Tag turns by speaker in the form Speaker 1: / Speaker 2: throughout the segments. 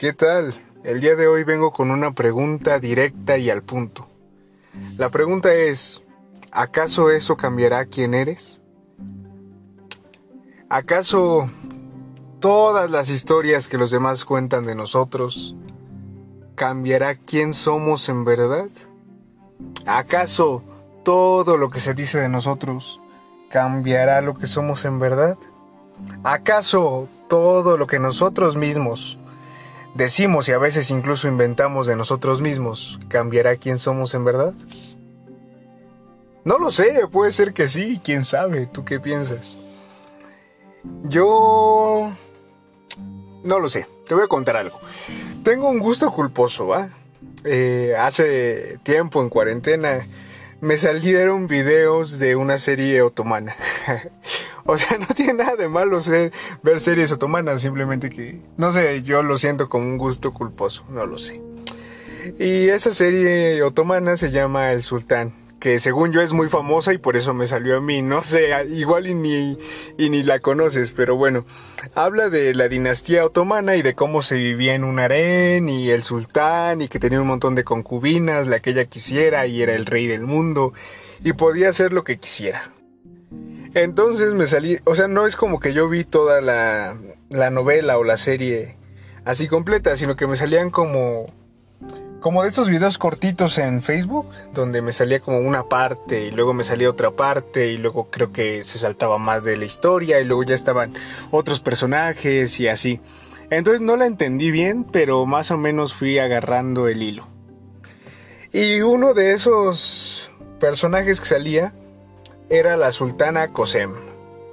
Speaker 1: ¿Qué tal? El día de hoy vengo con una pregunta directa y al punto. La pregunta es, ¿acaso eso cambiará quién eres? ¿Acaso todas las historias que los demás cuentan de nosotros cambiará quién somos en verdad? ¿Acaso todo lo que se dice de nosotros cambiará lo que somos en verdad? ¿Acaso todo lo que nosotros mismos decimos y a veces incluso inventamos de nosotros mismos cambiará quién somos en verdad? No lo sé, puede ser que sí, quién sabe, ¿tú qué piensas? Yo... No lo sé, te voy a contar algo. Tengo un gusto culposo, ¿va? Eh, hace tiempo en cuarentena me salieron videos de una serie otomana. o sea, no tiene nada de malo ver series otomanas, simplemente que, no sé, yo lo siento como un gusto culposo, no lo sé. Y esa serie otomana se llama El Sultán que según yo es muy famosa y por eso me salió a mí. No sé, igual y ni, y ni la conoces, pero bueno. Habla de la dinastía otomana y de cómo se vivía en un harén y el sultán y que tenía un montón de concubinas, la que ella quisiera y era el rey del mundo y podía hacer lo que quisiera. Entonces me salí, o sea, no es como que yo vi toda la, la novela o la serie así completa, sino que me salían como como de estos videos cortitos en Facebook, donde me salía como una parte y luego me salía otra parte y luego creo que se saltaba más de la historia y luego ya estaban otros personajes y así. Entonces no la entendí bien, pero más o menos fui agarrando el hilo. Y uno de esos personajes que salía era la sultana Kosem,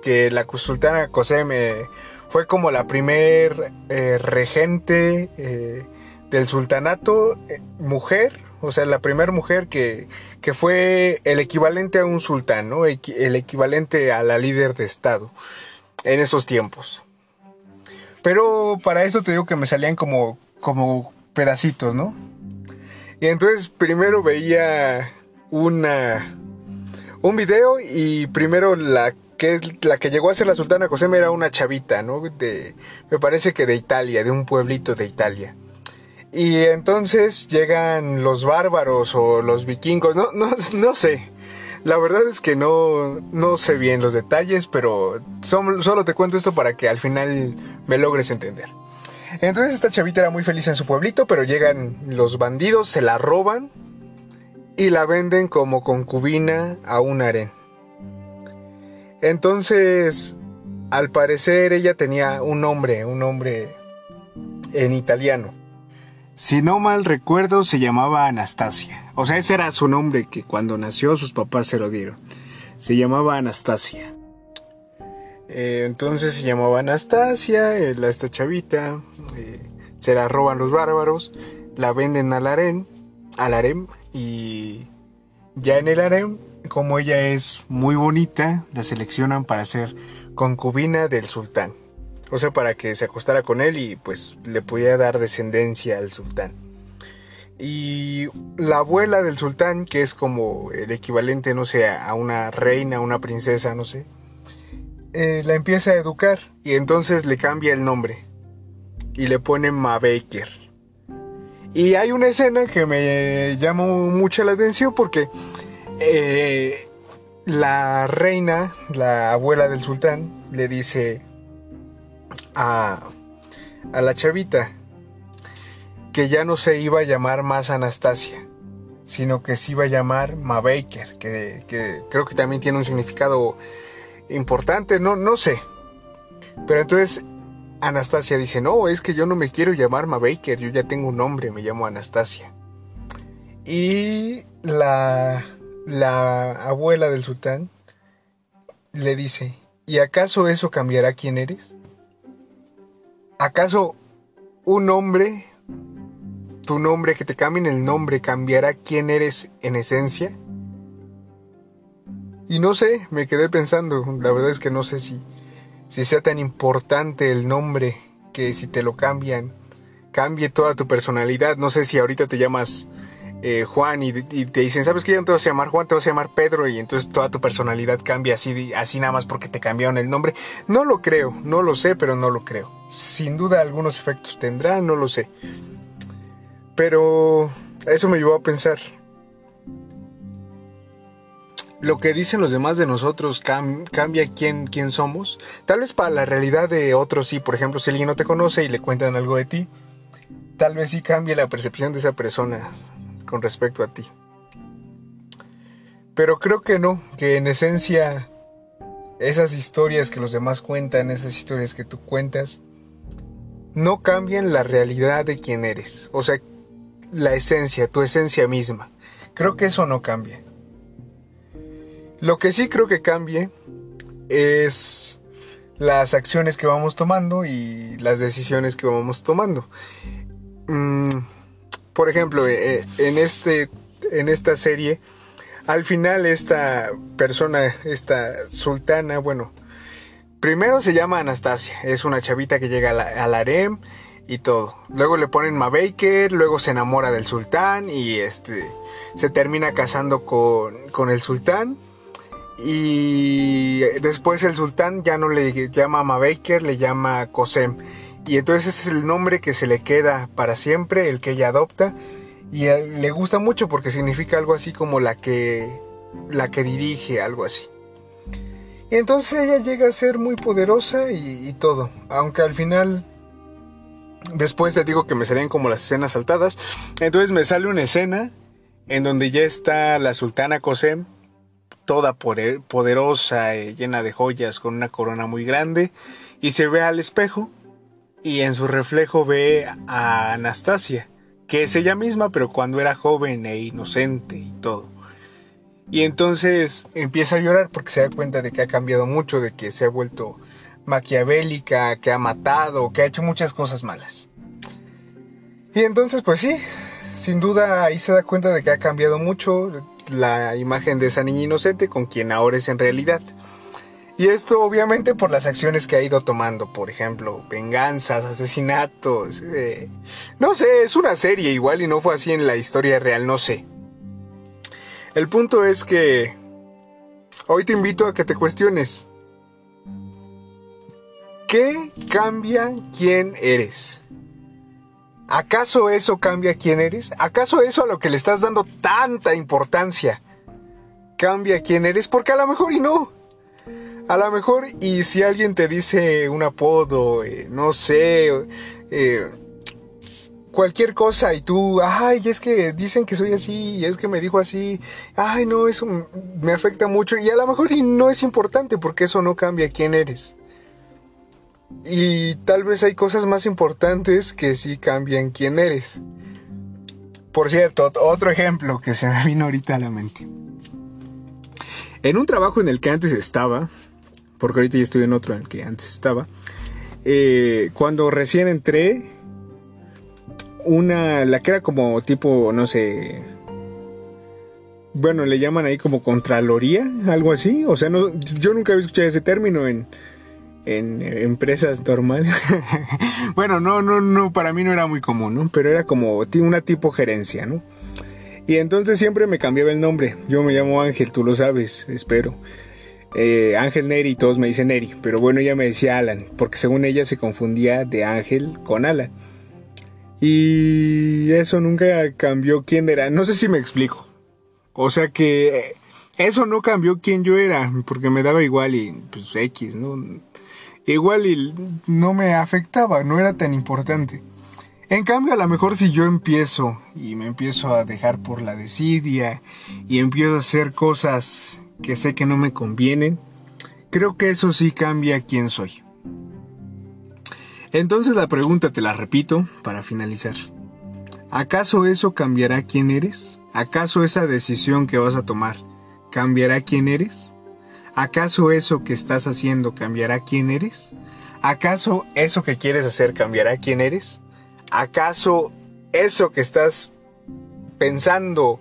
Speaker 1: que la sultana Kosem eh, fue como la primer eh, regente eh, del sultanato eh, mujer, o sea, la primera mujer que, que, fue el equivalente a un sultán, ¿no? El equivalente a la líder de Estado en esos tiempos. Pero para eso te digo que me salían como, como pedacitos, ¿no? Y entonces primero veía una, un video y primero la que es la que llegó a ser la sultana José era una chavita, ¿no? De, me parece que de Italia, de un pueblito de Italia. Y entonces llegan los bárbaros o los vikingos, no, no, no sé. La verdad es que no, no sé bien los detalles, pero solo te cuento esto para que al final me logres entender. Entonces esta chavita era muy feliz en su pueblito, pero llegan los bandidos, se la roban y la venden como concubina a un harén. Entonces, al parecer ella tenía un nombre, un nombre en italiano. Si no mal recuerdo, se llamaba Anastasia. O sea, ese era su nombre que cuando nació sus papás se lo dieron. Se llamaba Anastasia. Eh, entonces se llamaba Anastasia, eh, esta chavita. Eh, se la roban los bárbaros, la venden al harem, al harem y ya en el harem, como ella es muy bonita, la seleccionan para ser concubina del sultán. O sea, para que se acostara con él y pues le pudiera dar descendencia al sultán. Y la abuela del sultán, que es como el equivalente, no sé, a una reina, una princesa, no sé, eh, la empieza a educar y entonces le cambia el nombre y le pone Ma Baker. Y hay una escena que me llamó mucho la atención porque eh, la reina, la abuela del sultán, le dice, a, la chavita que ya no se iba a llamar más Anastasia, sino que se iba a llamar Ma Baker, que, creo que también tiene un significado importante, no, no sé. Pero entonces Anastasia dice, no, es que yo no me quiero llamar Ma Baker, yo ya tengo un nombre, me llamo Anastasia. Y la, la abuela del sultán le dice, ¿y acaso eso cambiará quién eres? ¿Acaso un nombre, tu nombre, que te cambien el nombre, cambiará quién eres en esencia? Y no sé, me quedé pensando, la verdad es que no sé si, si sea tan importante el nombre que si te lo cambian, cambie toda tu personalidad. No sé si ahorita te llamas eh, Juan y, te dicen, ¿sabes qué? Ya no te vas a llamar Juan, te vas a llamar Pedro y entonces toda tu personalidad cambia así, así nada más porque te cambiaron el nombre. No lo creo, no lo sé, pero no lo creo. Sin duda algunos efectos tendrá, no lo sé. Pero eso me llevó a pensar. Lo que dicen los demás de nosotros cambia quién, quién somos. Tal vez para la realidad de otros sí. Por ejemplo, si alguien no te conoce y le cuentan algo de ti, tal vez sí cambie la percepción de esa persona con respecto a ti. Pero creo que no, que en esencia esas historias que los demás cuentan, esas historias que tú cuentas, no cambian la realidad de quién eres. O sea, la esencia, tu esencia misma. Creo que eso no cambia. Lo que sí creo que cambie es las acciones que vamos tomando y las decisiones que vamos tomando. Mm, por ejemplo, eh, eh, en, este, en esta serie, al final esta persona, esta sultana, bueno, primero se llama Anastasia, es una chavita que llega al harem y todo. Luego le ponen Ma Baker, luego se enamora del sultán y este se termina casando con, con el sultán. Y después el sultán ya no le llama Ma Baker, le llama Kosem. Y entonces ese es el nombre que se le queda para siempre, el que ella adopta. Y le gusta mucho porque significa algo así como la que, la que dirige, algo así. Y entonces ella llega a ser muy poderosa y, todo. Aunque al final, después te digo que me salían como las escenas saltadas. Entonces me sale una escena en donde ya está la sultana Kosem, toda poderosa, eh, llena de joyas, con una corona muy grande. Y se ve al espejo y en su reflejo ve a Anastasia, que es ella misma, pero cuando era joven e inocente y todo. Y entonces empieza a llorar porque se da cuenta de que ha cambiado mucho, de que se ha vuelto maquiavélica, que ha matado, que ha hecho muchas cosas malas. Y entonces, pues sí, sin duda ahí se da cuenta de que ha cambiado mucho la imagen de esa niña inocente con quien ahora es en realidad. Y esto obviamente por las acciones que ha ido tomando, por ejemplo, venganzas, asesinatos. Eh, no sé, es una serie igual y no fue así en la historia real, no sé. El punto es que hoy te invito a que te cuestiones. ¿Qué cambia quién eres? ¿Acaso eso cambia quién eres? ¿Acaso eso a lo que le estás dando tanta importancia cambia quién eres? Porque a lo mejor y no. A lo mejor, y si alguien te dice un apodo, eh, no sé, eh, cualquier cosa y tú, ay, es que dicen que soy así, y es que me dijo así, ay, no, eso me afecta mucho, y a lo mejor y no es importante porque eso no cambia quién eres. Y tal vez hay cosas más importantes que sí cambian quién eres. Por cierto, otro ejemplo que se me vino ahorita a la mente. En un trabajo en el que antes estaba, porque ahorita ya estoy en otro en el que antes estaba. Eh, cuando recién entré, una, la que era como tipo, no sé, bueno, le llaman ahí como contraloría, algo así. O sea, no, yo nunca había escuchado ese término en, en empresas normales. bueno, no, no, no, para mí no era muy común, ¿no? Pero era como una tipo gerencia, ¿no? Y entonces siempre me cambiaba el nombre. Yo me llamo Ángel, tú lo sabes, espero. Eh, Ángel Neri, todos me dicen Neri, pero bueno, ella me decía Alan, porque según ella se confundía de Ángel con Alan. Y eso nunca cambió quién era, no sé si me explico. O sea que eso no cambió quién yo era, porque me daba igual y pues X, ¿no? Igual no me afectaba, no era tan importante. En cambio, a lo mejor si yo empiezo y me empiezo a dejar por la desidia y empiezo a hacer cosas que sé que no me convienen, creo que eso sí cambia quién soy. Entonces la pregunta te la repito para finalizar. ¿Acaso eso cambiará quién eres? ¿Acaso esa decisión que vas a tomar cambiará quién eres? ¿Acaso eso que estás haciendo cambiará quién eres? ¿Acaso eso que quieres hacer cambiará quién eres? ¿Acaso eso que estás pensando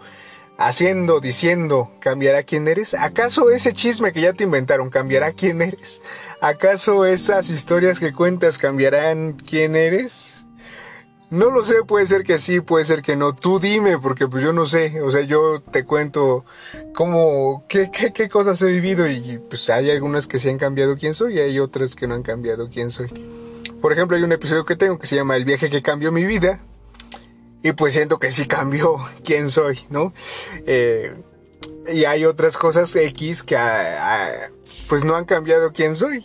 Speaker 1: haciendo, diciendo, cambiará quién eres? ¿Acaso ese chisme que ya te inventaron cambiará quién eres? ¿Acaso esas historias que cuentas cambiarán quién eres? No lo sé, puede ser que sí, puede ser que no. Tú dime, porque pues yo no sé. O sea, yo te cuento cómo, qué, qué, cosas he vivido y pues hay algunas que sí han cambiado quién soy y hay otras que no han cambiado quién soy. Por ejemplo, hay un episodio que tengo que se llama El viaje que cambió mi vida. Y pues siento que sí cambió quién soy, ¿no? Eh, y hay otras cosas X que ah, ah, pues no han cambiado quién soy.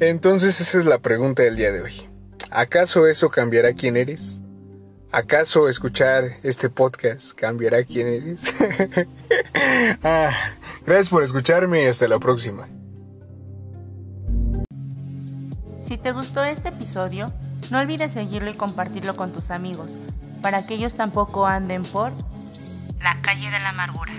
Speaker 1: Entonces esa es la pregunta del día de hoy. ¿Acaso eso cambiará quién eres? ¿Acaso escuchar este podcast cambiará quién eres? Ah, gracias por escucharme y hasta la próxima.
Speaker 2: Si te gustó este episodio, no olvides seguirlo y compartirlo con tus amigos, para que ellos tampoco anden por la calle de la amargura.